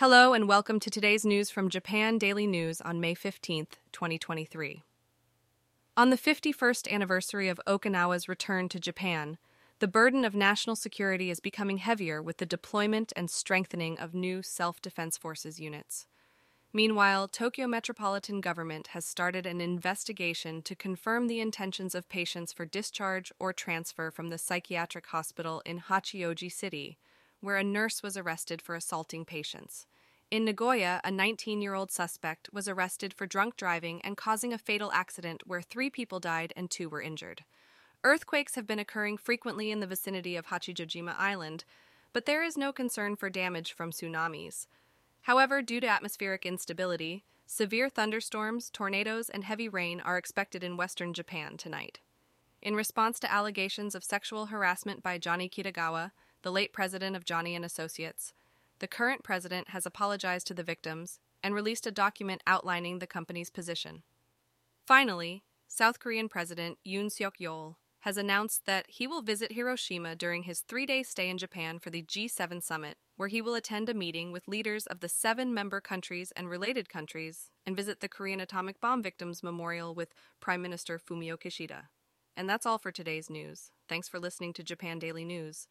Hello and welcome to today's news from Japan Daily News on May 15th, 2023. On the 51st anniversary of Okinawa's return to Japan, the burden of national security is becoming heavier with the deployment and strengthening of new self defense forces units. Meanwhile, Tokyo Metropolitan Government has started an investigation to confirm the intentions of patients for discharge or transfer from the psychiatric hospital in Hachioji City, where a nurse was arrested for assaulting patients. In Nagoya, a 19 year old suspect was arrested for drunk driving and causing a fatal accident where three people died and two were injured. Earthquakes have been occurring frequently in the vicinity of Hachijojima Island, but there is no concern for damage from tsunamis. However, due to atmospheric instability, severe thunderstorms, tornadoes, and heavy rain are expected in western Japan tonight. In response to allegations of sexual harassment by Johnny Kitagawa, the late president of Johnny and Associates, the current president has apologized to the victims and released a document outlining the company's position. Finally, South Korean President Yoon Seok Yeol has announced that he will visit Hiroshima during his three day stay in Japan for the G7 summit, where he will attend a meeting with leaders of the seven member countries and related countries and visit the Korean atomic bomb victims memorial with Prime Minister Fumio Kishida. And that's all for today's news. Thanks for listening to Japan Daily News.